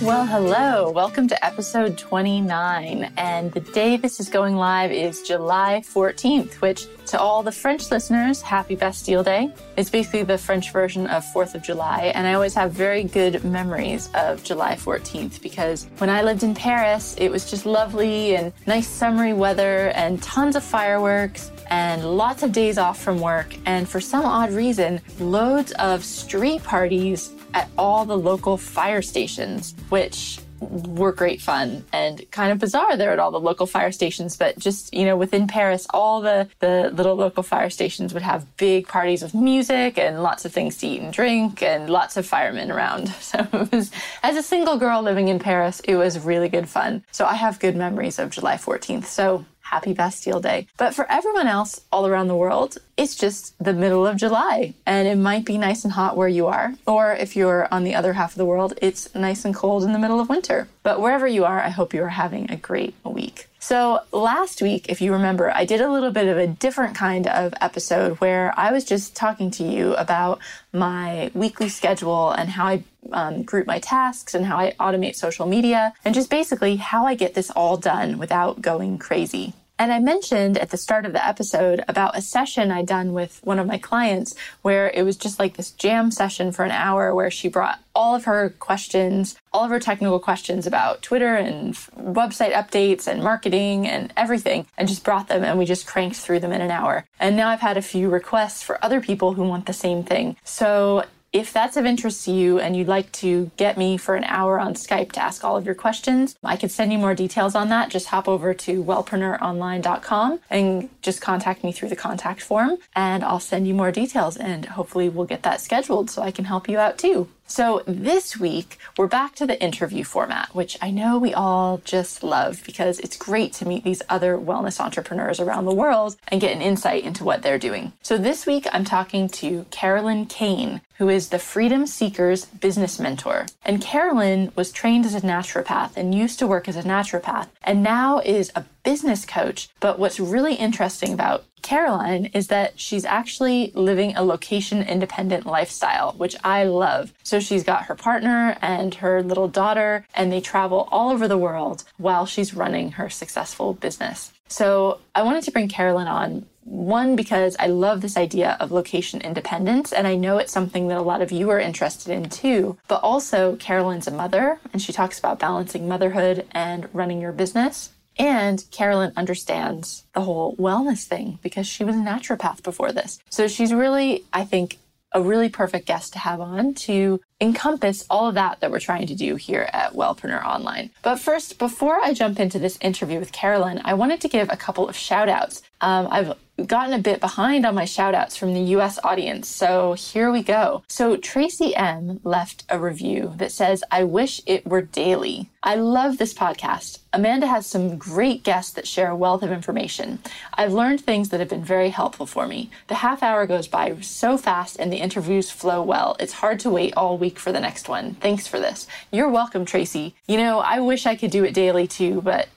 Well, hello. Welcome to episode 29. And the day this is going live is July 14th, which to all the French listeners, happy Bastille Day. It's basically the French version of 4th of July. And I always have very good memories of July 14th because when I lived in Paris, it was just lovely and nice summery weather and tons of fireworks and lots of days off from work. And for some odd reason, loads of street parties at all the local fire stations, which were great fun and kind of bizarre. There at all the local fire stations but just you know within paris all the the little local fire stations would have big parties with music and lots of things to eat and drink and lots of firemen around. So it was as a single girl living in paris it was really good fun. So i have good memories of july 14th so happy Bastille Day. But for everyone else all around the world, it's just the middle of July and it might be nice and hot where you are. Or if you're on the other half of the world, it's nice and cold in the middle of winter. But wherever you are, I hope you are having a great week. So, last week, if you remember, I did a little bit of a different kind of episode where I was just talking to you about my weekly schedule and how I um, group my tasks and how I automate social media and just basically how I get this all done without going crazy. And I mentioned at the start of the episode about a session I'd done with one of my clients where it was just like this jam session for an hour where she brought all of her questions, all of her technical questions about Twitter and website updates and marketing and everything, and just brought them and we just cranked through them in an hour. And now I've had a few requests for other people who want the same thing. So if that's of interest to you and you'd like to get me for an hour on Skype to ask all of your questions, I could send you more details on that. Just hop over to wellpreneuronline.com and just contact me through the contact form and I'll send you more details and hopefully we'll get that scheduled so I can help you out too. So this week, we're back to the interview format, which I know we all just love because it's great to meet these other wellness entrepreneurs around the world and get an insight into what they're doing. So this week, I'm talking to Carolyn Kane, who is the Freedom Seekers business mentor. And Carolyn was trained as a naturopath and used to work as a naturopath and now is a business coach. But what's really interesting about Caroline is that she's actually living a location independent lifestyle, which I love. So she's got her partner and her little daughter, and they travel all over the world while she's running her successful business. So I wanted to bring Carolyn on. One, because I love this idea of location independence, and I know it's something that a lot of you are interested in too. But also, Carolyn's a mother, and she talks about balancing motherhood and running your business. And Carolyn understands the whole wellness thing because she was a naturopath before this. So she's really, I think, a really perfect guest to have on to encompass all of that that we're trying to do here at Wellpreneur Online. But first, before I jump into this interview with Carolyn, I wanted to give a couple of shout outs. Um, I've gotten a bit behind on my shout outs from the US audience, so here we go. So Tracy M left a review that says, I wish it were daily. I love this podcast. Amanda has some great guests that share a wealth of information. I've learned things that have been very helpful for me. The half hour goes by so fast and the interviews flow well. It's hard to wait all week for the next one. Thanks for this. You're welcome, Tracy. You know, I wish I could do it daily too, but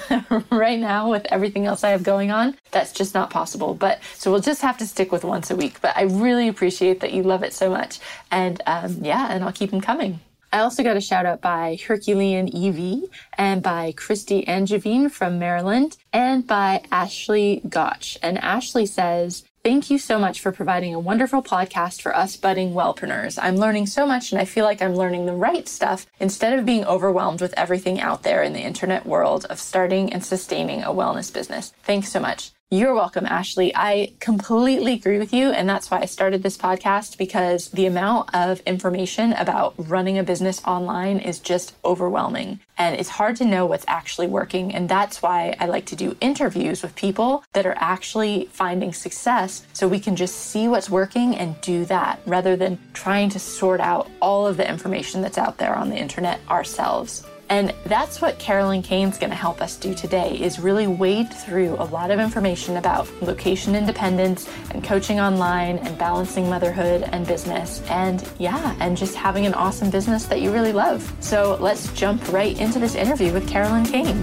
right now with everything else I have going on, that's just not possible. But so we'll just have to stick with once a week. But I really appreciate that you love it so much. And um, yeah, and I'll keep them coming. I also got a shout out by Herculean EV and by Christy Angevine from Maryland and by Ashley Gotch. And Ashley says, Thank you so much for providing a wonderful podcast for us budding wellpreneurs. I'm learning so much and I feel like I'm learning the right stuff instead of being overwhelmed with everything out there in the internet world of starting and sustaining a wellness business. Thanks so much. You're welcome, Ashley. I completely agree with you. And that's why I started this podcast because the amount of information about running a business online is just overwhelming. And it's hard to know what's actually working. And that's why I like to do interviews with people that are actually finding success so we can just see what's working and do that rather than trying to sort out all of the information that's out there on the internet ourselves. And that's what Carolyn Kane's going to help us do today is really wade through a lot of information about location independence and coaching online and balancing motherhood and business and yeah, and just having an awesome business that you really love. So let's jump right into this interview with Carolyn Kane.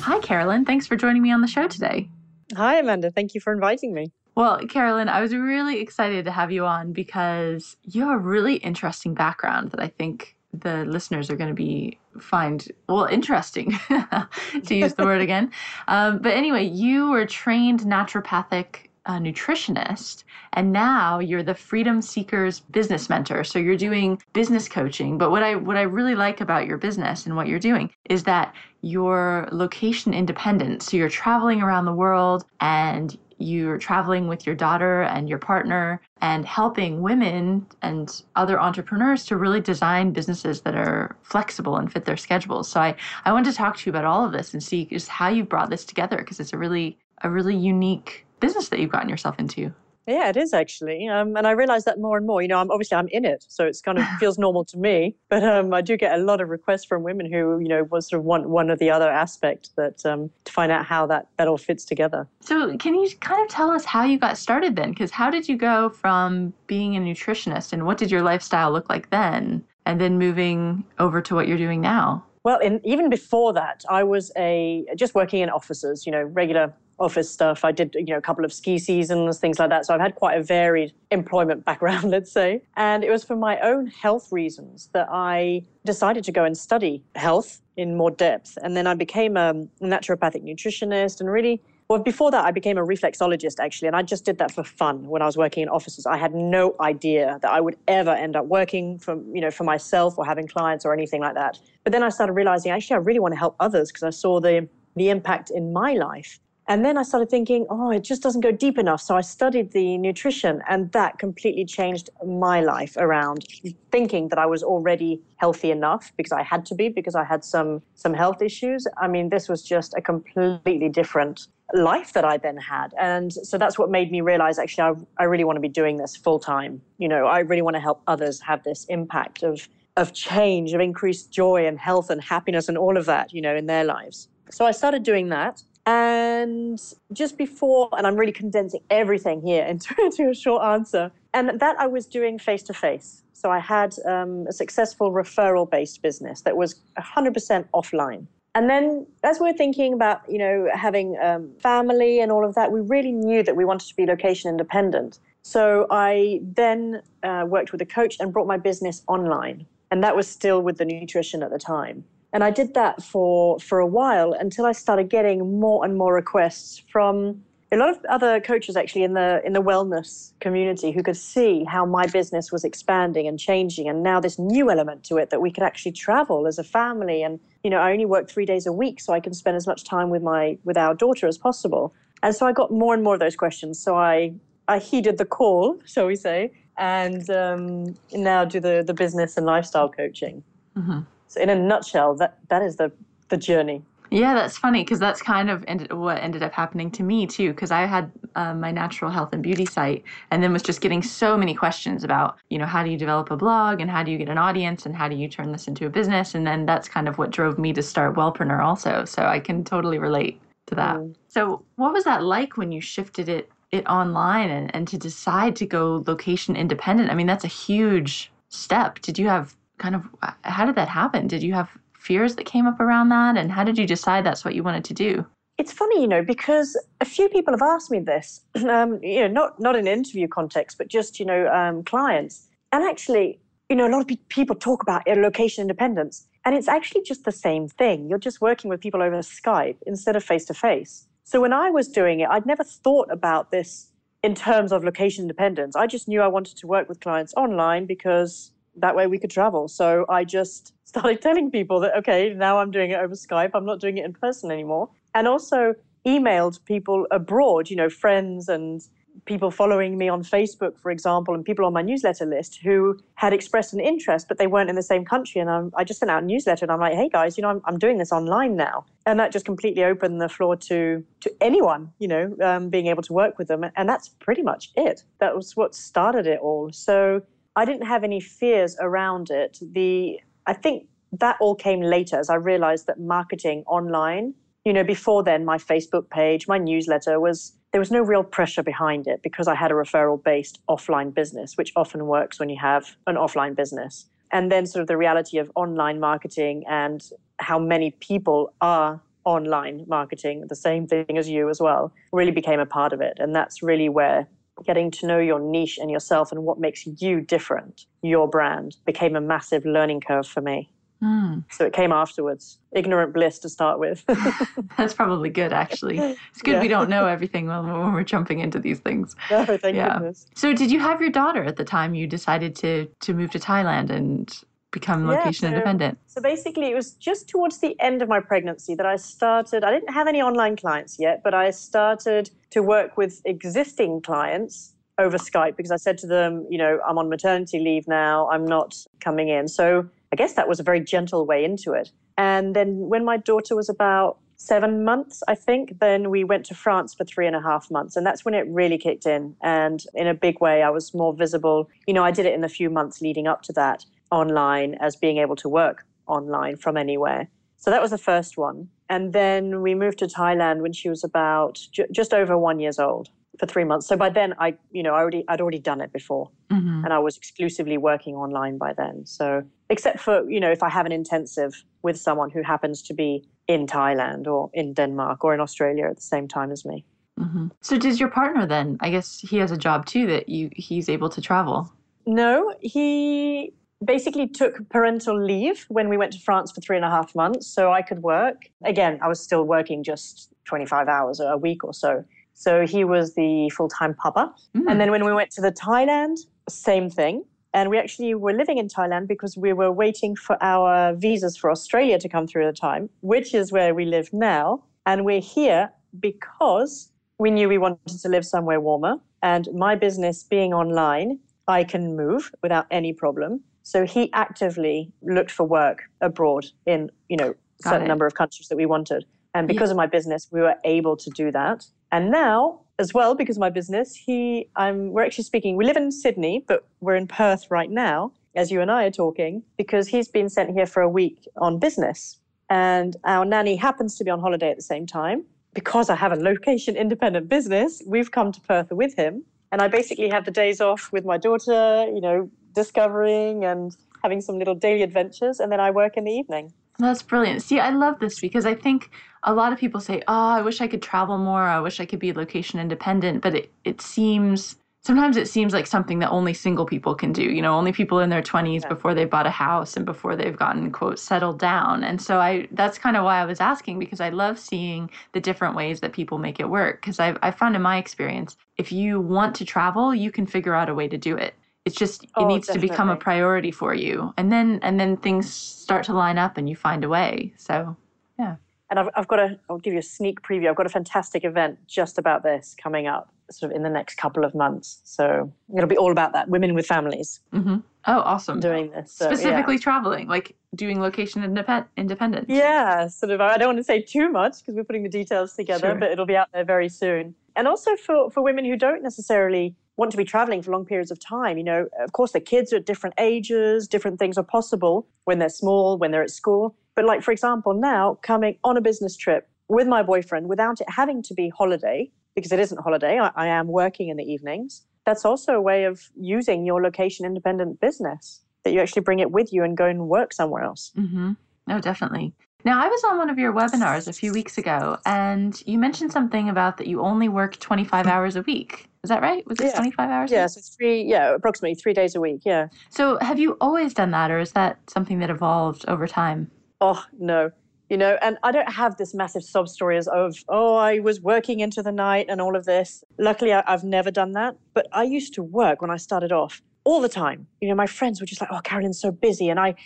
Hi, Carolyn. Thanks for joining me on the show today. Hi, Amanda. Thank you for inviting me. Well, Carolyn, I was really excited to have you on because you have a really interesting background that I think the listeners are going to be find well interesting to use the word again. Um, but anyway, you were trained naturopathic uh, nutritionist, and now you're the Freedom Seekers business mentor. So you're doing business coaching. But what I what I really like about your business and what you're doing is that you're location independent. So you're traveling around the world and you're traveling with your daughter and your partner and helping women and other entrepreneurs to really design businesses that are flexible and fit their schedules. So I, I want to talk to you about all of this and see just how you brought this together because it's a really a really unique business that you've gotten yourself into. Yeah, it is actually, um, and I realize that more and more. You know, I'm obviously I'm in it, so it's kind of feels normal to me. But um, I do get a lot of requests from women who, you know, was sort of one one or the other aspect that um, to find out how that that all fits together. So, can you kind of tell us how you got started then? Because how did you go from being a nutritionist, and what did your lifestyle look like then, and then moving over to what you're doing now? Well, in, even before that, I was a just working in offices, you know, regular office stuff. I did, you know, a couple of ski seasons, things like that. So I've had quite a varied employment background, let's say. And it was for my own health reasons that I decided to go and study health in more depth. And then I became a naturopathic nutritionist and really well, before that, I became a reflexologist actually, and I just did that for fun when I was working in offices. I had no idea that I would ever end up working for, you know, for myself or having clients or anything like that. But then I started realizing actually I really want to help others because I saw the the impact in my life. And then I started thinking, oh, it just doesn't go deep enough. So I studied the nutrition, and that completely changed my life around thinking that I was already healthy enough because I had to be because I had some some health issues. I mean, this was just a completely different life that I then had. And so that's what made me realize actually I, I really want to be doing this full time. You know, I really want to help others have this impact of of change, of increased joy and health and happiness and all of that, you know, in their lives. So I started doing that. And just before, and I'm really condensing everything here into, into a short answer, and that I was doing face to face. So I had um, a successful referral based business that was 100% offline. And then, as we are thinking about, you know, having um, family and all of that, we really knew that we wanted to be location independent. So I then uh, worked with a coach and brought my business online, and that was still with the nutrition at the time. And I did that for, for a while until I started getting more and more requests from a lot of other coaches actually in the in the wellness community who could see how my business was expanding and changing and now this new element to it that we could actually travel as a family and you know I only work 3 days a week so I can spend as much time with my with our daughter as possible. And so I got more and more of those questions. So I I heeded the call shall we say and um, now do the the business and lifestyle coaching. Mm-hmm. In a nutshell, that that is the the journey. Yeah, that's funny because that's kind of ended, what ended up happening to me too. Because I had um, my natural health and beauty site, and then was just getting so many questions about, you know, how do you develop a blog, and how do you get an audience, and how do you turn this into a business, and then that's kind of what drove me to start Wellpreneur also. So I can totally relate to that. Mm. So what was that like when you shifted it it online and, and to decide to go location independent? I mean, that's a huge step. Did you have kind of how did that happen? Did you have fears that came up around that? And how did you decide that's what you wanted to do? It's funny, you know, because a few people have asked me this, um, you know, not, not in interview context, but just, you know, um, clients. And actually, you know, a lot of people talk about location independence, and it's actually just the same thing. You're just working with people over Skype instead of face to face. So when I was doing it, I'd never thought about this in terms of location independence. I just knew I wanted to work with clients online because that way we could travel. So I just started telling people that, okay, now I'm doing it over Skype. I'm not doing it in person anymore. And also emailed people abroad, you know, friends and people following me on Facebook, for example, and people on my newsletter list who had expressed an interest, but they weren't in the same country. And I'm, i just sent out a newsletter and I'm like, hey guys, you know, I'm, I'm, doing this online now. And that just completely opened the floor to, to anyone, you know, um, being able to work with them. And that's pretty much it. That was what started it all. So I didn't have any fears around it. The, I think that all came later as I realized that marketing online you know, before then, my Facebook page, my newsletter was there was no real pressure behind it because I had a referral based offline business, which often works when you have an offline business. And then, sort of, the reality of online marketing and how many people are online marketing, the same thing as you as well, really became a part of it. And that's really where getting to know your niche and yourself and what makes you different, your brand, became a massive learning curve for me. Mm. So it came afterwards. Ignorant bliss to start with. That's probably good, actually. It's good yeah. we don't know everything when, when, we're jumping into these things. No, thank yeah. goodness. So, did you have your daughter at the time you decided to to move to Thailand and become location so, independent? So basically, it was just towards the end of my pregnancy that I started. I didn't have any online clients yet, but I started to work with existing clients over Skype because I said to them, you know, I'm on maternity leave now. I'm not coming in. So I guess that was a very gentle way into it. And then when my daughter was about seven months, I think, then we went to France for three and a half months. And that's when it really kicked in. And in a big way, I was more visible. You know, I did it in the few months leading up to that online as being able to work online from anywhere. So that was the first one. And then we moved to Thailand when she was about ju- just over one years old for three months. So by then, I, you know, I already, I'd already done it before, mm-hmm. and I was exclusively working online by then. So except for, you know, if I have an intensive with someone who happens to be in Thailand or in Denmark or in Australia at the same time as me. Mm-hmm. So does your partner then? I guess he has a job too that you he's able to travel. No, he basically took parental leave when we went to France for three and a half months, so I could work. Again, I was still working just 25 hours a week or so. So he was the full time papa. Mm. And then when we went to the Thailand, same thing. And we actually were living in Thailand because we were waiting for our visas for Australia to come through at the time, which is where we live now. And we're here because we knew we wanted to live somewhere warmer. And my business being online, I can move without any problem. So he actively looked for work abroad in, you know, a certain number of countries that we wanted. And because yeah. of my business, we were able to do that. And now, as well, because of my business, he, I'm, we're actually speaking. We live in Sydney, but we're in Perth right now, as you and I are talking, because he's been sent here for a week on business. And our nanny happens to be on holiday at the same time. Because I have a location independent business, we've come to Perth with him. And I basically have the days off with my daughter, you know, discovering and having some little daily adventures. And then I work in the evening. That's brilliant. See, I love this because I think a lot of people say, "Oh, I wish I could travel more. I wish I could be location independent." But it it seems sometimes it seems like something that only single people can do. You know, only people in their 20s yeah. before they've bought a house and before they've gotten quote settled down. And so I that's kind of why I was asking because I love seeing the different ways that people make it work because I've I found in my experience if you want to travel, you can figure out a way to do it. It's just it oh, needs definitely. to become a priority for you, and then and then things start to line up, and you find a way. So, yeah. And I've, I've got a, I'll give you a sneak preview. I've got a fantastic event just about this coming up, sort of in the next couple of months. So it'll be all about that women with families. Mm-hmm. Oh, awesome! Doing this so, specifically yeah. traveling, like doing location independent. independent. Yeah, sort of. I don't want to say too much because we're putting the details together, sure. but it'll be out there very soon. And also for for women who don't necessarily want to be traveling for long periods of time. You know, of course, the kids are at different ages, different things are possible when they're small, when they're at school. But, like, for example, now coming on a business trip with my boyfriend without it having to be holiday, because it isn't holiday, I, I am working in the evenings. That's also a way of using your location independent business that you actually bring it with you and go and work somewhere else. Mm-hmm. No, definitely. Now, I was on one of your webinars a few weeks ago, and you mentioned something about that you only work 25 hours a week. Is that right? Was it yeah. 25 hours? Yes, it's three, yeah, approximately three days a week. Yeah. So have you always done that, or is that something that evolved over time? Oh, no. You know, and I don't have this massive sob stories of, oh, I was working into the night and all of this. Luckily, I, I've never done that. But I used to work when I started off all the time. You know, my friends were just like, oh, Carolyn's so busy. And I,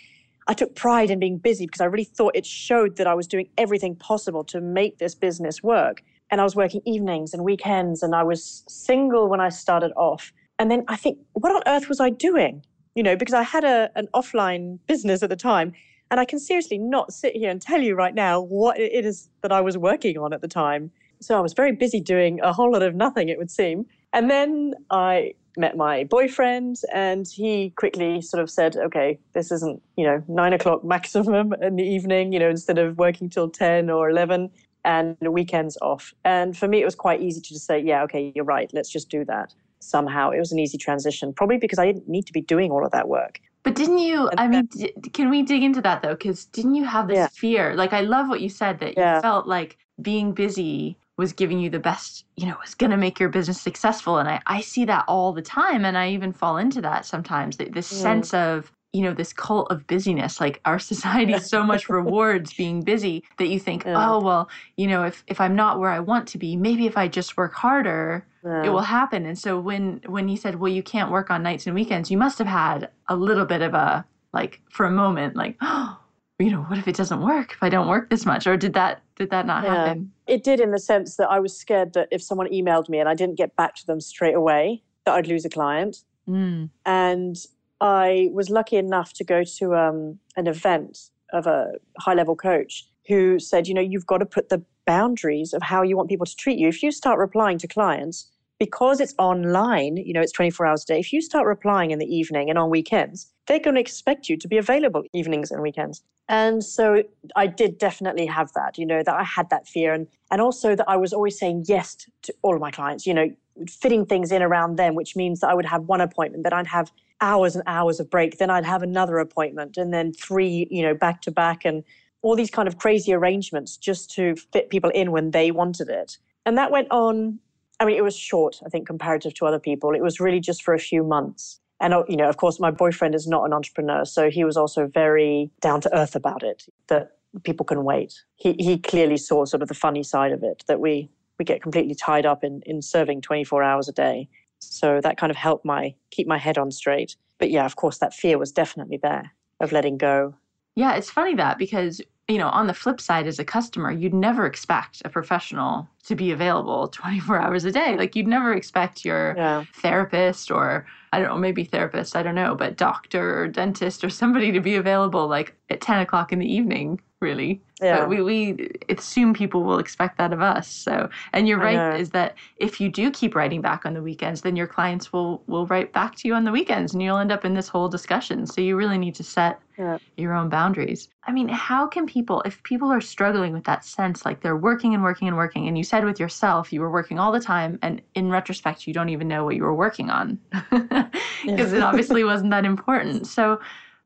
I took pride in being busy because I really thought it showed that I was doing everything possible to make this business work. And I was working evenings and weekends, and I was single when I started off. And then I think, what on earth was I doing? You know, because I had a, an offline business at the time. And I can seriously not sit here and tell you right now what it is that I was working on at the time. So I was very busy doing a whole lot of nothing, it would seem. And then I met my boyfriend, and he quickly sort of said, okay, this isn't, you know, nine o'clock maximum in the evening, you know, instead of working till 10 or 11 and the weekends off. And for me, it was quite easy to just say, yeah, okay, you're right, let's just do that. Somehow it was an easy transition, probably because I didn't need to be doing all of that work. But didn't you? I mean, d- can we dig into that though? Because didn't you have this yeah. fear? Like, I love what you said that yeah. you felt like being busy was giving you the best, you know, was going to make your business successful. And I, I see that all the time. And I even fall into that sometimes this mm. sense of, you know, this cult of busyness. Like our society so much rewards being busy that you think, yeah. oh, well, you know, if, if I'm not where I want to be, maybe if I just work harder, yeah. it will happen. And so when, when he said, well, you can't work on nights and weekends, you must have had a little bit of a, like for a moment, like, oh, you know, what if it doesn't work if I don't work this much? Or did that did that not yeah. happen? It did in the sense that I was scared that if someone emailed me and I didn't get back to them straight away, that I'd lose a client. Mm. And I was lucky enough to go to um, an event of a high level coach who said, you know, you've got to put the boundaries of how you want people to treat you. If you start replying to clients, because it's online, you know, it's 24 hours a day, if you start replying in the evening and on weekends, they're going to expect you to be available evenings and weekends. And so I did definitely have that, you know, that I had that fear and, and also that I was always saying yes to all of my clients, you know, fitting things in around them, which means that I would have one appointment, then I'd have hours and hours of break, then I'd have another appointment, and then three, you know, back to back, and all these kind of crazy arrangements just to fit people in when they wanted it. And that went on, I mean, it was short, I think, comparative to other people. It was really just for a few months. And uh, you know of course my boyfriend is not an entrepreneur so he was also very down to earth about it that people can wait. He he clearly saw sort of the funny side of it that we we get completely tied up in in serving 24 hours a day. So that kind of helped my keep my head on straight. But yeah of course that fear was definitely there of letting go. Yeah it's funny that because you know, on the flip side, as a customer, you'd never expect a professional to be available 24 hours a day. Like, you'd never expect your yeah. therapist or, I don't know, maybe therapist, I don't know, but doctor or dentist or somebody to be available like at 10 o'clock in the evening really. Yeah. But we, we assume people will expect that of us. So, and you're right, is that if you do keep writing back on the weekends, then your clients will, will write back to you on the weekends and you'll end up in this whole discussion. So you really need to set yeah. your own boundaries. I mean, how can people, if people are struggling with that sense, like they're working and working and working, and you said with yourself, you were working all the time, and in retrospect, you don't even know what you were working on because it obviously wasn't that important. So,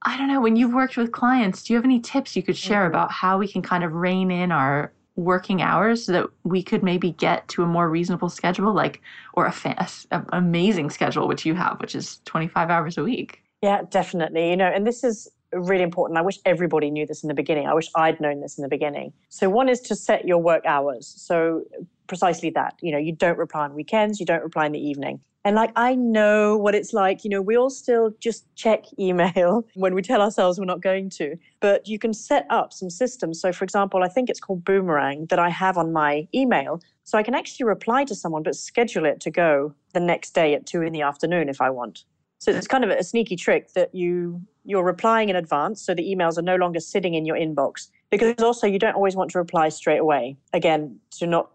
I don't know, when you've worked with clients, do you have any tips you could share mm-hmm. about how we can kind of rein in our working hours so that we could maybe get to a more reasonable schedule, like, or a, fa- a, a amazing schedule, which you have, which is 25 hours a week? Yeah, definitely. You know, and this is really important. I wish everybody knew this in the beginning. I wish I'd known this in the beginning. So, one is to set your work hours. So, precisely that. You know, you don't reply on weekends, you don't reply in the evening. And like, I know what it's like. You know, we all still just check email when we tell ourselves we're not going to. But you can set up some systems. So, for example, I think it's called Boomerang that I have on my email. So I can actually reply to someone, but schedule it to go the next day at two in the afternoon if I want. So it's kind of a sneaky trick that you you're replying in advance, so the emails are no longer sitting in your inbox. Because also you don't always want to reply straight away. Again, to not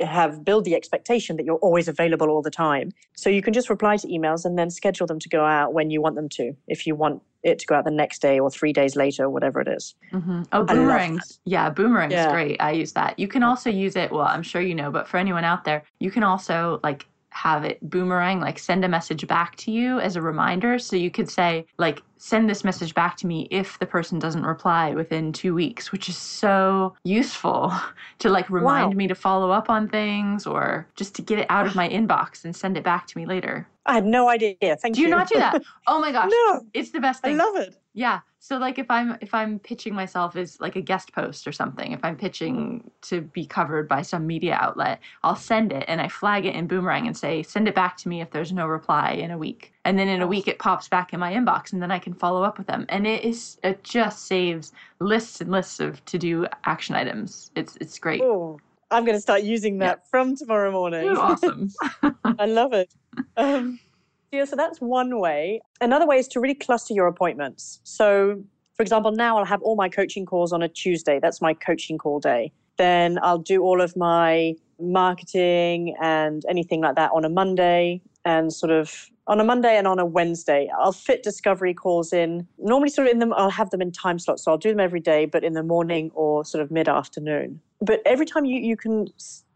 have build the expectation that you're always available all the time. So you can just reply to emails and then schedule them to go out when you want them to. If you want it to go out the next day or three days later, whatever it is. Mm-hmm. Oh, boomerangs. Yeah, boomerangs yeah. great. I use that. You can also use it, well, I'm sure you know, but for anyone out there, you can also like have it boomerang, like send a message back to you as a reminder. So you could say, like, send this message back to me if the person doesn't reply within two weeks, which is so useful to like remind wow. me to follow up on things or just to get it out of my inbox and send it back to me later. I had no idea. Thank do you. Do you not do that? Oh my gosh. no. It's the best thing. I love it. Yeah. So like if I'm if I'm pitching myself as like a guest post or something, if I'm pitching to be covered by some media outlet, I'll send it and I flag it in Boomerang and say send it back to me if there's no reply in a week. And then in a week, it pops back in my inbox, and then I can follow up with them. And it is it just saves lists and lists of to do action items. It's it's great. Oh, I'm going to start using that yeah. from tomorrow morning. Ooh, awesome. I love it. Um, yeah, so that's one way. Another way is to really cluster your appointments. So, for example, now I'll have all my coaching calls on a Tuesday. That's my coaching call day. Then I'll do all of my marketing and anything like that on a Monday and sort of on a Monday and on a Wednesday. I'll fit discovery calls in. Normally, sort of in them, I'll have them in time slots. So I'll do them every day, but in the morning or sort of mid afternoon. But every time you, you can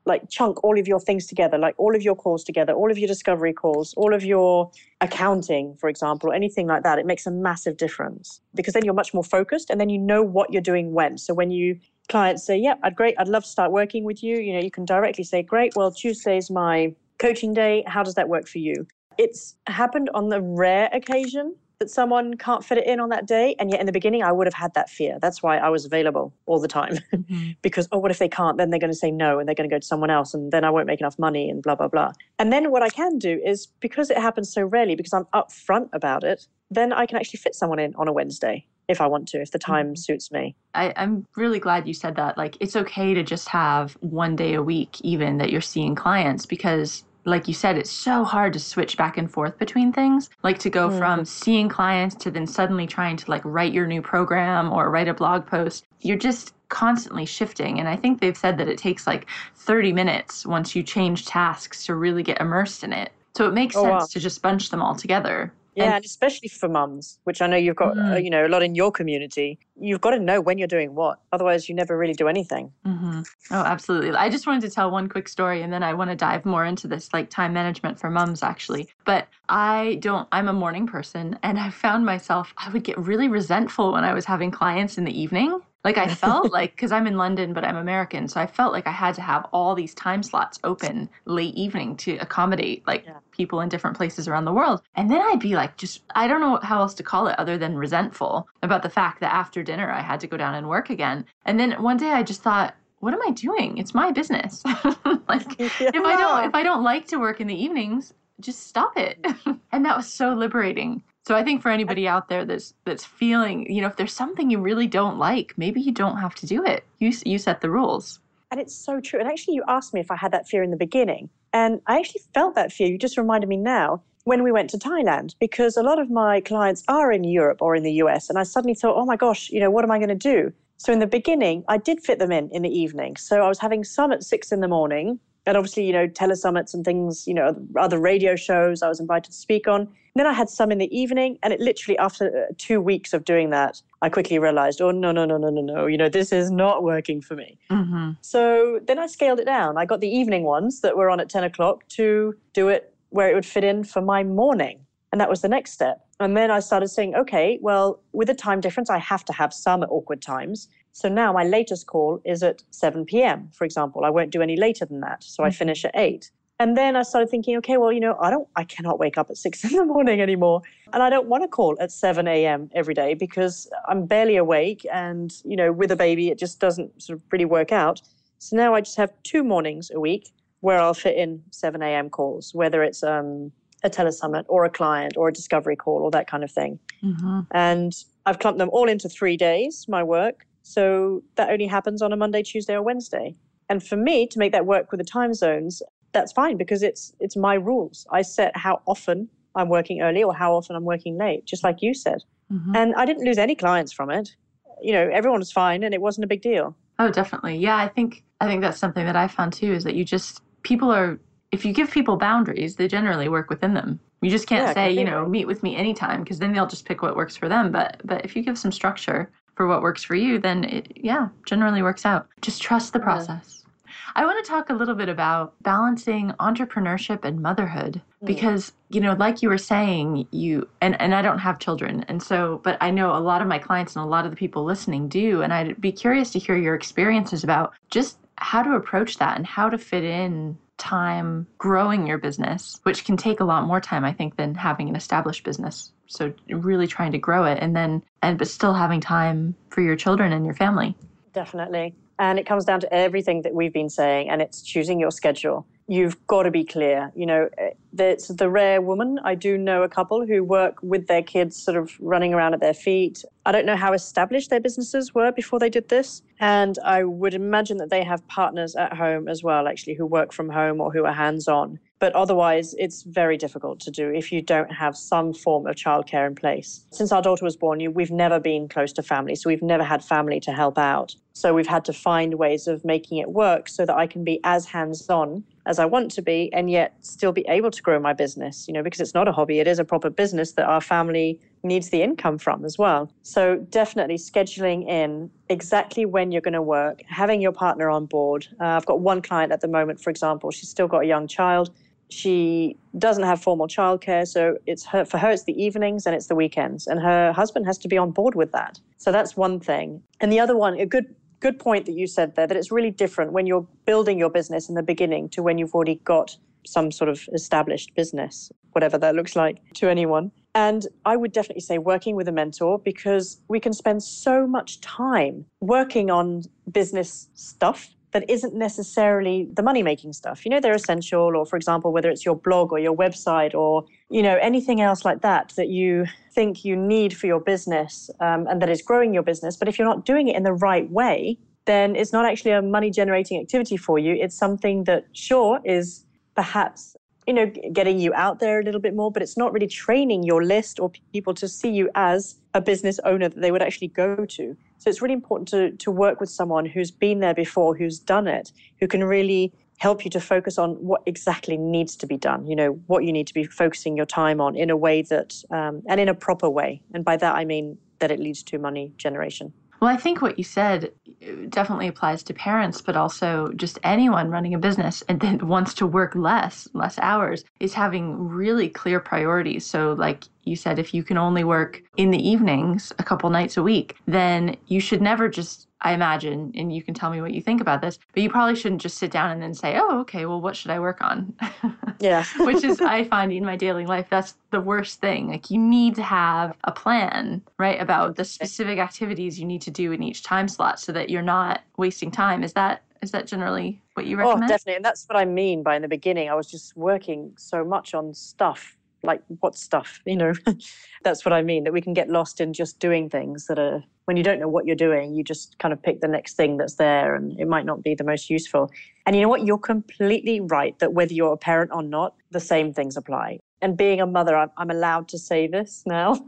like chunk all of your things together, like all of your calls together, all of your discovery calls, all of your accounting, for example, or anything like that, it makes a massive difference because then you're much more focused and then you know what you're doing when. So when you clients say, "Yeah, I'd great, I'd love to start working with you," you know, you can directly say, "Great, well, Tuesday's my coaching day. How does that work for you?" It's happened on the rare occasion that someone can't fit it in on that day. And yet in the beginning, I would have had that fear. That's why I was available all the time. Mm-hmm. because, oh, what if they can't? Then they're going to say no and they're going to go to someone else and then I won't make enough money and blah, blah, blah. And then what I can do is because it happens so rarely, because I'm upfront about it, then I can actually fit someone in on a Wednesday if I want to, if the time mm-hmm. suits me. I, am really glad you said that. Like, it's okay to just have one day a week, even that you're seeing clients, because like you said, it's so hard to switch back and forth between things. Like to go mm. from seeing clients to then suddenly trying to like write your new program or write a blog post. You're just constantly shifting. And I think they've said that it takes like 30 minutes once you change tasks to really get immersed in it. So it makes oh, sense wow. to just bunch them all together. Yeah, and, and especially for mums, which I know you've got, mm. uh, you know, a lot in your community. You've got to know when you're doing what. Otherwise, you never really do anything. Mm-hmm. Oh, absolutely. I just wanted to tell one quick story, and then I want to dive more into this, like time management for mums, actually. But I don't. I'm a morning person, and I found myself I would get really resentful when I was having clients in the evening like I felt like because I'm in London, but I'm American, so I felt like I had to have all these time slots open late evening to accommodate like yeah. people in different places around the world. And then I'd be like, just I don't know how else to call it other than resentful about the fact that after dinner I had to go down and work again. And then one day I just thought, what am I doing? It's my business. like yeah. if I don't if I don't like to work in the evenings, just stop it. and that was so liberating. So I think for anybody out there that's that's feeling, you know, if there's something you really don't like, maybe you don't have to do it. You you set the rules. And it's so true. And actually, you asked me if I had that fear in the beginning, and I actually felt that fear. You just reminded me now when we went to Thailand because a lot of my clients are in Europe or in the US, and I suddenly thought, oh my gosh, you know, what am I going to do? So in the beginning, I did fit them in in the evening. So I was having some at six in the morning, and obviously, you know, telesummits and things, you know, other radio shows I was invited to speak on. And then I had some in the evening, and it literally after uh, two weeks of doing that, I quickly realized, oh no, no, no, no, no, no, you know, this is not working for me. Mm-hmm. So then I scaled it down. I got the evening ones that were on at ten o'clock to do it where it would fit in for my morning. And that was the next step. And then I started saying, okay, well, with the time difference, I have to have some at awkward times. So now my latest call is at 7 p.m., for example. I won't do any later than that. So I mm-hmm. finish at 8. And then I started thinking, okay, well, you know, I don't, I cannot wake up at six in the morning anymore. And I don't want to call at 7 a.m. every day because I'm barely awake. And, you know, with a baby, it just doesn't sort of really work out. So now I just have two mornings a week where I'll fit in 7 a.m. calls, whether it's um, a telesummit or a client or a discovery call or that kind of thing. Mm-hmm. And I've clumped them all into three days, my work. So that only happens on a Monday, Tuesday, or Wednesday. And for me to make that work with the time zones, that's fine because it's it's my rules. I set how often I'm working early or how often I'm working late, just like you said. Mm-hmm. And I didn't lose any clients from it. You know, everyone was fine and it wasn't a big deal. Oh, definitely. Yeah, I think I think that's something that I found too is that you just people are if you give people boundaries, they generally work within them. You just can't yeah, say, you know, meet with me anytime because then they'll just pick what works for them. But but if you give some structure, for what works for you, then it, yeah, generally works out. Just trust the process. I want to talk a little bit about balancing entrepreneurship and motherhood mm. because you know like you were saying you and and I don't have children and so but I know a lot of my clients and a lot of the people listening do and I'd be curious to hear your experiences about just how to approach that and how to fit in time growing your business, which can take a lot more time, I think, than having an established business. So really trying to grow it and then and but still having time for your children and your family. Definitely. And it comes down to everything that we've been saying and it's choosing your schedule. You've got to be clear. You know, eh, It's the rare woman. I do know a couple who work with their kids sort of running around at their feet. I don't know how established their businesses were before they did this. And I would imagine that they have partners at home as well, actually, who work from home or who are hands on. But otherwise, it's very difficult to do if you don't have some form of childcare in place. Since our daughter was born, we've never been close to family, so we've never had family to help out. So we've had to find ways of making it work so that I can be as hands on as I want to be and yet still be able to grow my business, you know, because it's not a hobby, it is a proper business that our family needs the income from as well. So definitely scheduling in exactly when you're going to work, having your partner on board. Uh, I've got one client at the moment, for example, she's still got a young child she doesn't have formal childcare, so it's her for her it's the evenings and it's the weekends, and her husband has to be on board with that. So that's one thing. And the other one, a good good point that you said there, that it's really different when you're building your business in the beginning to when you've already got some sort of established business, whatever that looks like to anyone. And I would definitely say working with a mentor because we can spend so much time working on business stuff that isn't necessarily the money making stuff. You know, they're essential, or for example, whether it's your blog or your website or, you know, anything else like that that you think you need for your business um, and that is growing your business. But if you're not doing it in the right way, then it's not actually a money generating activity for you. It's something that, sure, is perhaps you know getting you out there a little bit more but it's not really training your list or people to see you as a business owner that they would actually go to so it's really important to, to work with someone who's been there before, who's done it, who can really help you to focus on what exactly needs to be done, you know, what you need to be focusing your time on in a way that, um, and in a proper way. And by that, I mean that it leads to money generation. Well, I think what you said definitely applies to parents, but also just anyone running a business and then wants to work less, less hours, is having really clear priorities. So, like you said, if you can only work in the evenings a couple nights a week, then you should never just I imagine, and you can tell me what you think about this, but you probably shouldn't just sit down and then say, oh, okay, well, what should I work on? Yeah. Which is, I find in my daily life, that's the worst thing. Like, you need to have a plan, right, about the specific activities you need to do in each time slot so that you're not wasting time. Is that is that generally what you oh, recommend? Oh, definitely. And that's what I mean by in the beginning, I was just working so much on stuff like what stuff you know that's what i mean that we can get lost in just doing things that are when you don't know what you're doing you just kind of pick the next thing that's there and it might not be the most useful. And you know what? You're completely right that whether you're a parent or not the same things apply. And being a mother i'm, I'm allowed to say this now.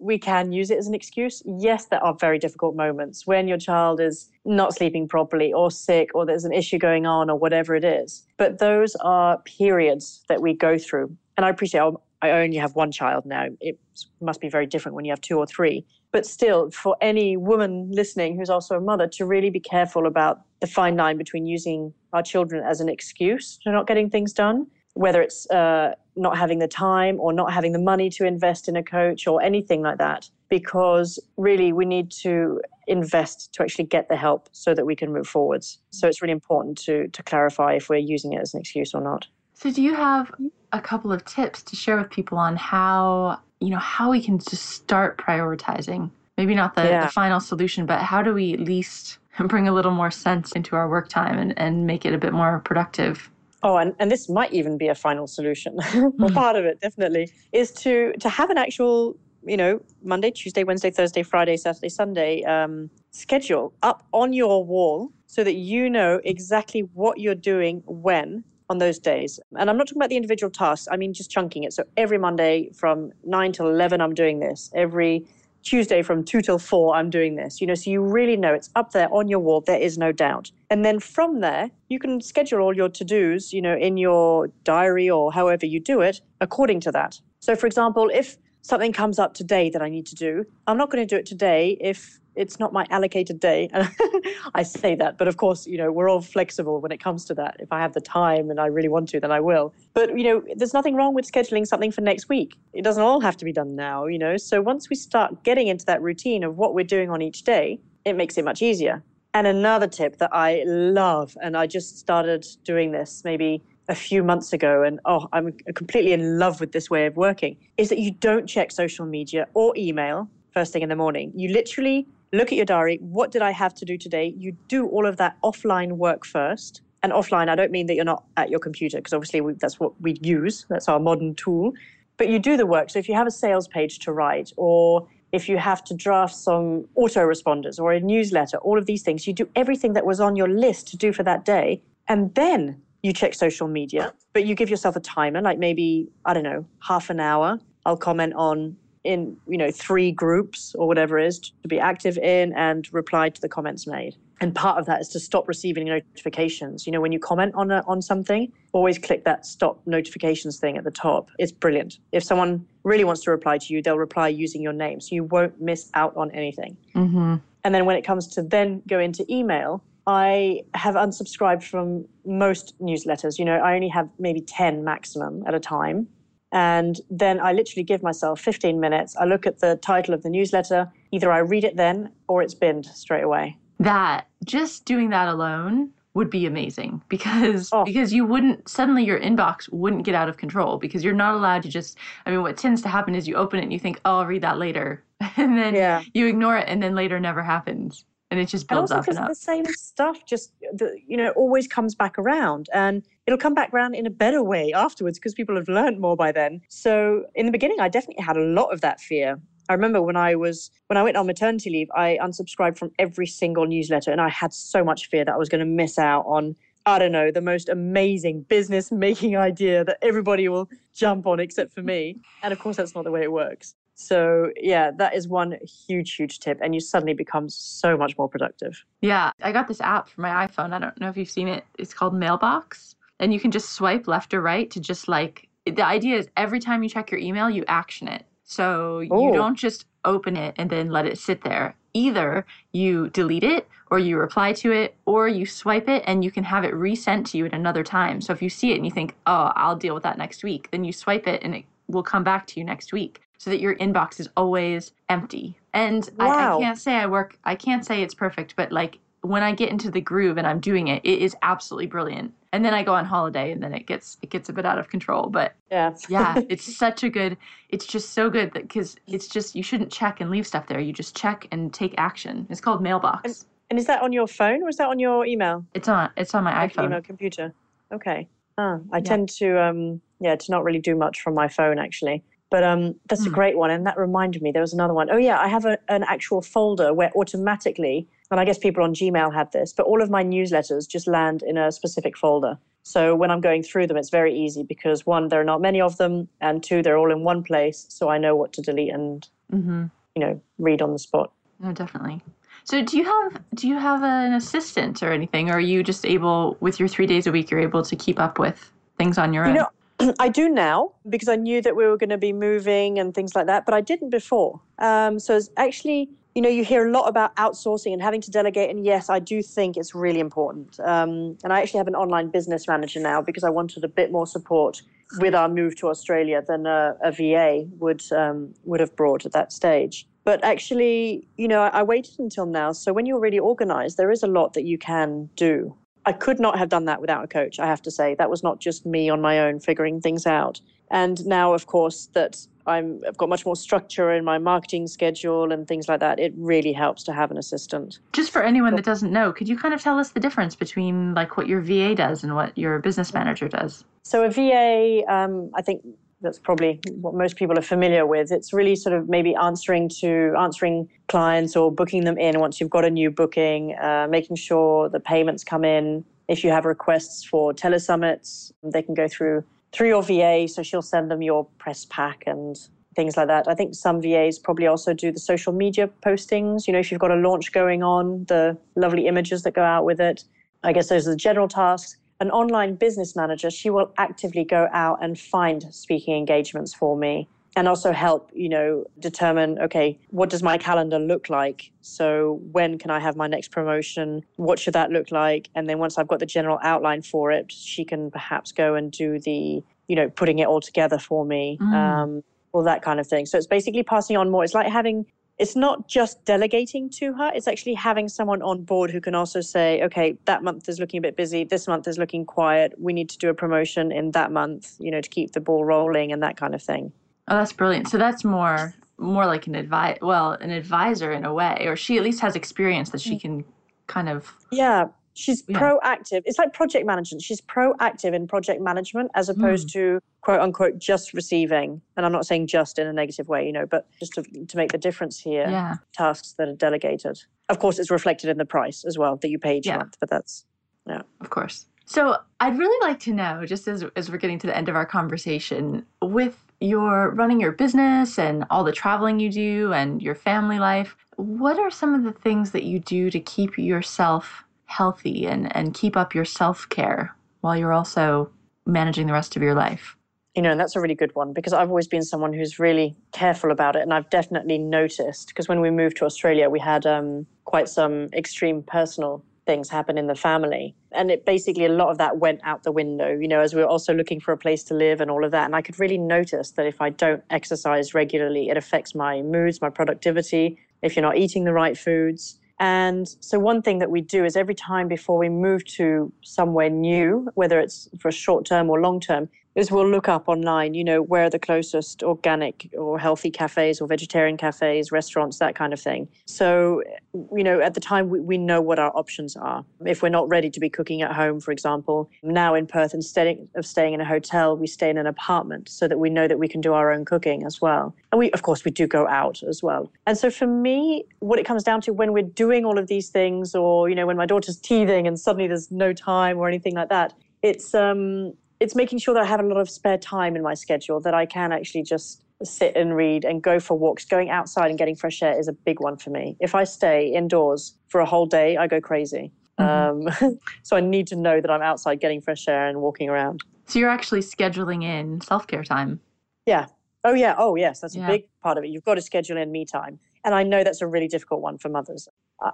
We can use it as an excuse. Yes there are very difficult moments when your child is not sleeping properly or sick or there's an issue going on or whatever it is. But those are periods that we go through. And I appreciate oh, I only have one child now. It must be very different when you have two or three. But still, for any woman listening who's also a mother, to really be careful about the fine line between using our children as an excuse for not getting things done, whether it's uh, not having the time or not having the money to invest in a coach or anything like that. Because really, we need to invest to actually get the help so that we can move forwards. So it's really important to to clarify if we're using it as an excuse or not. So, do you have a couple of tips to share with people on how you know how we can just start prioritizing? Maybe not the, yeah. the final solution, but how do we at least bring a little more sense into our work time and, and make it a bit more productive? Oh, and, and this might even be a final solution, or part of it definitely, is to to have an actual, you know, Monday, Tuesday, Wednesday, Thursday, Friday, Saturday, Sunday um, schedule up on your wall so that you know exactly what you're doing when on those days. And I'm not talking about the individual tasks, I mean just chunking it. So every Monday from 9 till 11, I'm doing this. Every Tuesday from 2 till 4, I'm doing this. You know, so you really know it's up there on your wall. There is no doubt. And then from there, you can schedule all your to dos, you know, in your diary or however you do it according to that. So, for example, if something comes up today that I need to do, I'm not going to do it today if it's not my allocated day. I say that, but of course, you know, we're all flexible when it comes to that. If I have the time and I really want to, then I will. But, you know, there's nothing wrong with scheduling something for next week. It doesn't all have to be done now, you know. So once we start getting into that routine of what we're doing on each day, it makes it much easier. And another tip that I love, and I just started doing this maybe a few months ago, and oh, I'm completely in love with this way of working, is that you don't check social media or email first thing in the morning. You literally look at your diary. What did I have to do today? You do all of that offline work first. and offline, I don't mean that you're not at your computer, because obviously we, that's what we use, that's our modern tool, but you do the work. So if you have a sales page to write, or if you have to draft some autoresponders or a newsletter, all of these things, you do everything that was on your list to do for that day. And then you check social media, but you give yourself a timer, like maybe, I don't know, half an hour. I'll comment on in, you know, three groups or whatever it is to be active in and reply to the comments made. And part of that is to stop receiving notifications. You know, when you comment on a, on something, always click that stop notifications thing at the top. It's brilliant. If someone really wants to reply to you, they'll reply using your name, so you won't miss out on anything. Mm-hmm. And then when it comes to then go into email, I have unsubscribed from most newsletters. You know, I only have maybe 10 maximum at a time. And then I literally give myself 15 minutes. I look at the title of the newsletter. Either I read it then or it's binned straight away that just doing that alone would be amazing because oh. because you wouldn't suddenly your inbox wouldn't get out of control because you're not allowed to just I mean what tends to happen is you open it and you think oh I'll read that later and then yeah. you ignore it and then later never happens and it just builds and also up and up. the same stuff just the, you know always comes back around and it'll come back around in a better way afterwards because people have learned more by then so in the beginning I definitely had a lot of that fear I remember when I was when I went on maternity leave, I unsubscribed from every single newsletter, and I had so much fear that I was going to miss out on I don't know the most amazing business making idea that everybody will jump on except for me. And of course, that's not the way it works. So yeah, that is one huge, huge tip, and you suddenly become so much more productive. Yeah, I got this app for my iPhone. I don't know if you've seen it. It's called Mailbox, and you can just swipe left or right to just like the idea is every time you check your email, you action it. So Ooh. you oh. don't just open it and then let it sit there. Either you delete it or you reply to it or you swipe it and you can have it resent to you at another time. So if you see it and you think, oh, I'll deal with that next week, then you swipe it and it will come back to you next week so that your inbox is always empty. And wow. I, I can't say I work, I can't say it's perfect, but like when I get into the groove and I'm doing it, it is absolutely brilliant and then I go on holiday and then it gets it gets a bit out of control. But yeah, yeah, it's such a good. It's just so good that because it's just you shouldn't check and leave stuff there. You just check and take action. It's called Mailbox. And, and is that on your phone or is that on your email? It's on it's on my iPhone. Email computer. Okay. Ah, I yeah. tend to um yeah to not really do much from my phone actually. But um, that's mm. a hmm. great one, and that reminded me there was another one. Oh yeah, I have a, an actual folder where automatically and I guess people on Gmail have this, but all of my newsletters just land in a specific folder. So when I'm going through them, it's very easy because one, there are not many of them, and two, they're all in one place, so I know what to delete and mm-hmm. you know read on the spot. No, definitely. So do you have do you have an assistant or anything, or are you just able with your three days a week, you're able to keep up with things on your you own? Know, I do now because I knew that we were going to be moving and things like that, but I didn't before. Um, so it's actually you know, you hear a lot about outsourcing and having to delegate. And yes, I do think it's really important. Um, and I actually have an online business manager now because I wanted a bit more support with our move to Australia than a, a VA would um, would have brought at that stage. But actually, you know, I, I waited until now. So when you're really organized, there is a lot that you can do. I could not have done that without a coach, I have to say. That was not just me on my own figuring things out. And now, of course, that I'm, I've got much more structure in my marketing schedule and things like that. It really helps to have an assistant. Just for anyone that doesn't know, could you kind of tell us the difference between like what your VA does and what your business manager does? So a VA, um, I think that's probably what most people are familiar with. It's really sort of maybe answering to answering clients or booking them in once you've got a new booking, uh, making sure the payments come in. If you have requests for telesummits, they can go through through your VA, so she'll send them your press pack and things like that. I think some VAs probably also do the social media postings. You know, if you've got a launch going on, the lovely images that go out with it. I guess those are the general tasks. An online business manager, she will actively go out and find speaking engagements for me and also help you know determine okay what does my calendar look like? So when can i have my next promotion? What should that look like? And then once i've got the general outline for it she can perhaps go and do the you know putting it all together for me mm. um, all that kind of thing. So it's basically passing on more. It's like having it's not just delegating to her it's actually having someone on board who can also say okay that month is looking a bit busy this month is looking quiet we need to do a promotion in that month you know to keep the ball rolling and that kind of thing Oh, that's brilliant. So that's more more like an advice well, an advisor in a way, or she at least has experience that she mm. can kind of Yeah. She's yeah. proactive. It's like project management. She's proactive in project management as opposed mm. to quote unquote just receiving. And I'm not saying just in a negative way, you know, but just to, to make the difference here. Yeah. Tasks that are delegated. Of course, it's reflected in the price as well that you pay each yeah. month, but that's, yeah. Of course. So I'd really like to know, just as, as we're getting to the end of our conversation, with your running your business and all the traveling you do and your family life, what are some of the things that you do to keep yourself healthy and, and keep up your self care while you're also managing the rest of your life? You know, and that's a really good one because I've always been someone who's really careful about it. And I've definitely noticed because when we moved to Australia, we had um, quite some extreme personal things happen in the family. And it basically, a lot of that went out the window, you know, as we were also looking for a place to live and all of that. And I could really notice that if I don't exercise regularly, it affects my moods, my productivity, if you're not eating the right foods. And so, one thing that we do is every time before we move to somewhere new, whether it's for a short term or long term, is we'll look up online, you know, where are the closest organic or healthy cafes or vegetarian cafes, restaurants, that kind of thing. So, you know, at the time we, we know what our options are. If we're not ready to be cooking at home, for example, now in Perth, instead of staying in a hotel, we stay in an apartment so that we know that we can do our own cooking as well. And we, of course, we do go out as well. And so for me, what it comes down to when we're doing all of these things, or, you know, when my daughter's teething and suddenly there's no time or anything like that, it's um it's making sure that I have a lot of spare time in my schedule that I can actually just sit and read and go for walks. Going outside and getting fresh air is a big one for me. If I stay indoors for a whole day, I go crazy. Mm-hmm. Um, so I need to know that I'm outside getting fresh air and walking around. So you're actually scheduling in self care time. Yeah. Oh yeah. Oh yes. That's yeah. a big part of it. You've got to schedule in me time, and I know that's a really difficult one for mothers.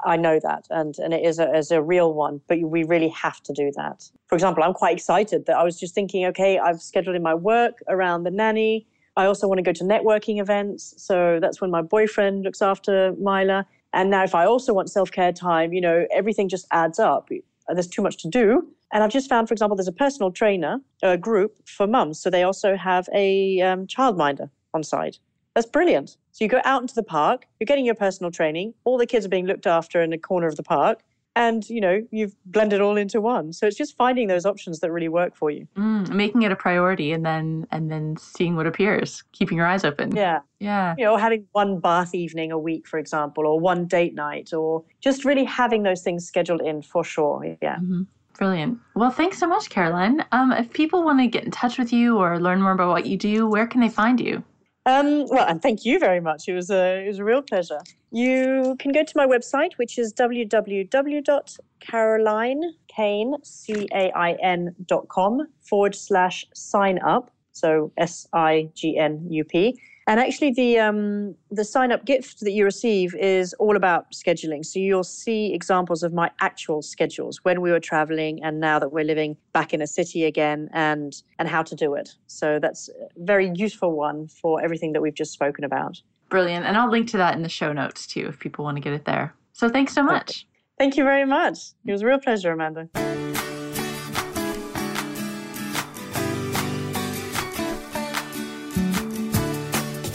I know that, and and it is a, is a real one. But we really have to do that. For example, I'm quite excited that I was just thinking, okay, I've scheduled in my work around the nanny. I also want to go to networking events, so that's when my boyfriend looks after Mila. And now, if I also want self care time, you know, everything just adds up. There's too much to do. And I've just found, for example, there's a personal trainer a group for mums, so they also have a um, childminder on site. That's brilliant. So you go out into the park, you're getting your personal training, all the kids are being looked after in a corner of the park, and you know you've blended all into one so it's just finding those options that really work for you mm, making it a priority and then and then seeing what appears keeping your eyes open yeah yeah you know having one bath evening a week for example or one date night or just really having those things scheduled in for sure yeah mm-hmm. Brilliant. Well, thanks so much, Caroline. Um, if people want to get in touch with you or learn more about what you do, where can they find you? Um, well, and thank you very much. It was a it was a real pleasure. You can go to my website, which is www.carolinecain.com forward slash sign up. So S I G N U P. And actually, the um, the sign up gift that you receive is all about scheduling. So you'll see examples of my actual schedules when we were traveling, and now that we're living back in a city again, and and how to do it. So that's a very useful one for everything that we've just spoken about. Brilliant, and I'll link to that in the show notes too if people want to get it there. So thanks so much. Thank you very much. It was a real pleasure, Amanda.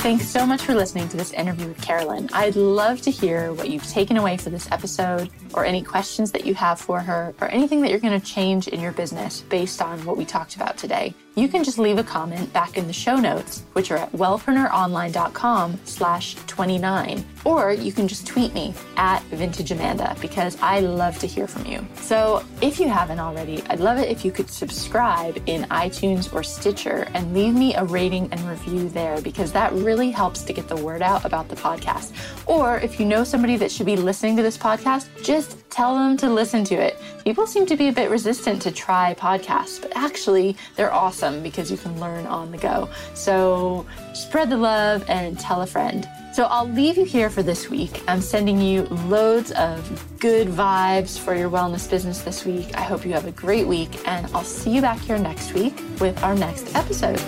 Thanks so much for listening to this interview with Carolyn. I'd love to hear what you've taken away for this episode, or any questions that you have for her, or anything that you're going to change in your business based on what we talked about today you can just leave a comment back in the show notes, which are at wellpreneuronline.com slash 29. Or you can just tweet me at Vintage Amanda because I love to hear from you. So if you haven't already, I'd love it if you could subscribe in iTunes or Stitcher and leave me a rating and review there because that really helps to get the word out about the podcast. Or if you know somebody that should be listening to this podcast, just tell them to listen to it. People seem to be a bit resistant to try podcasts, but actually they're awesome because you can learn on the go. So spread the love and tell a friend. So I'll leave you here for this week. I'm sending you loads of good vibes for your wellness business this week. I hope you have a great week, and I'll see you back here next week with our next episode.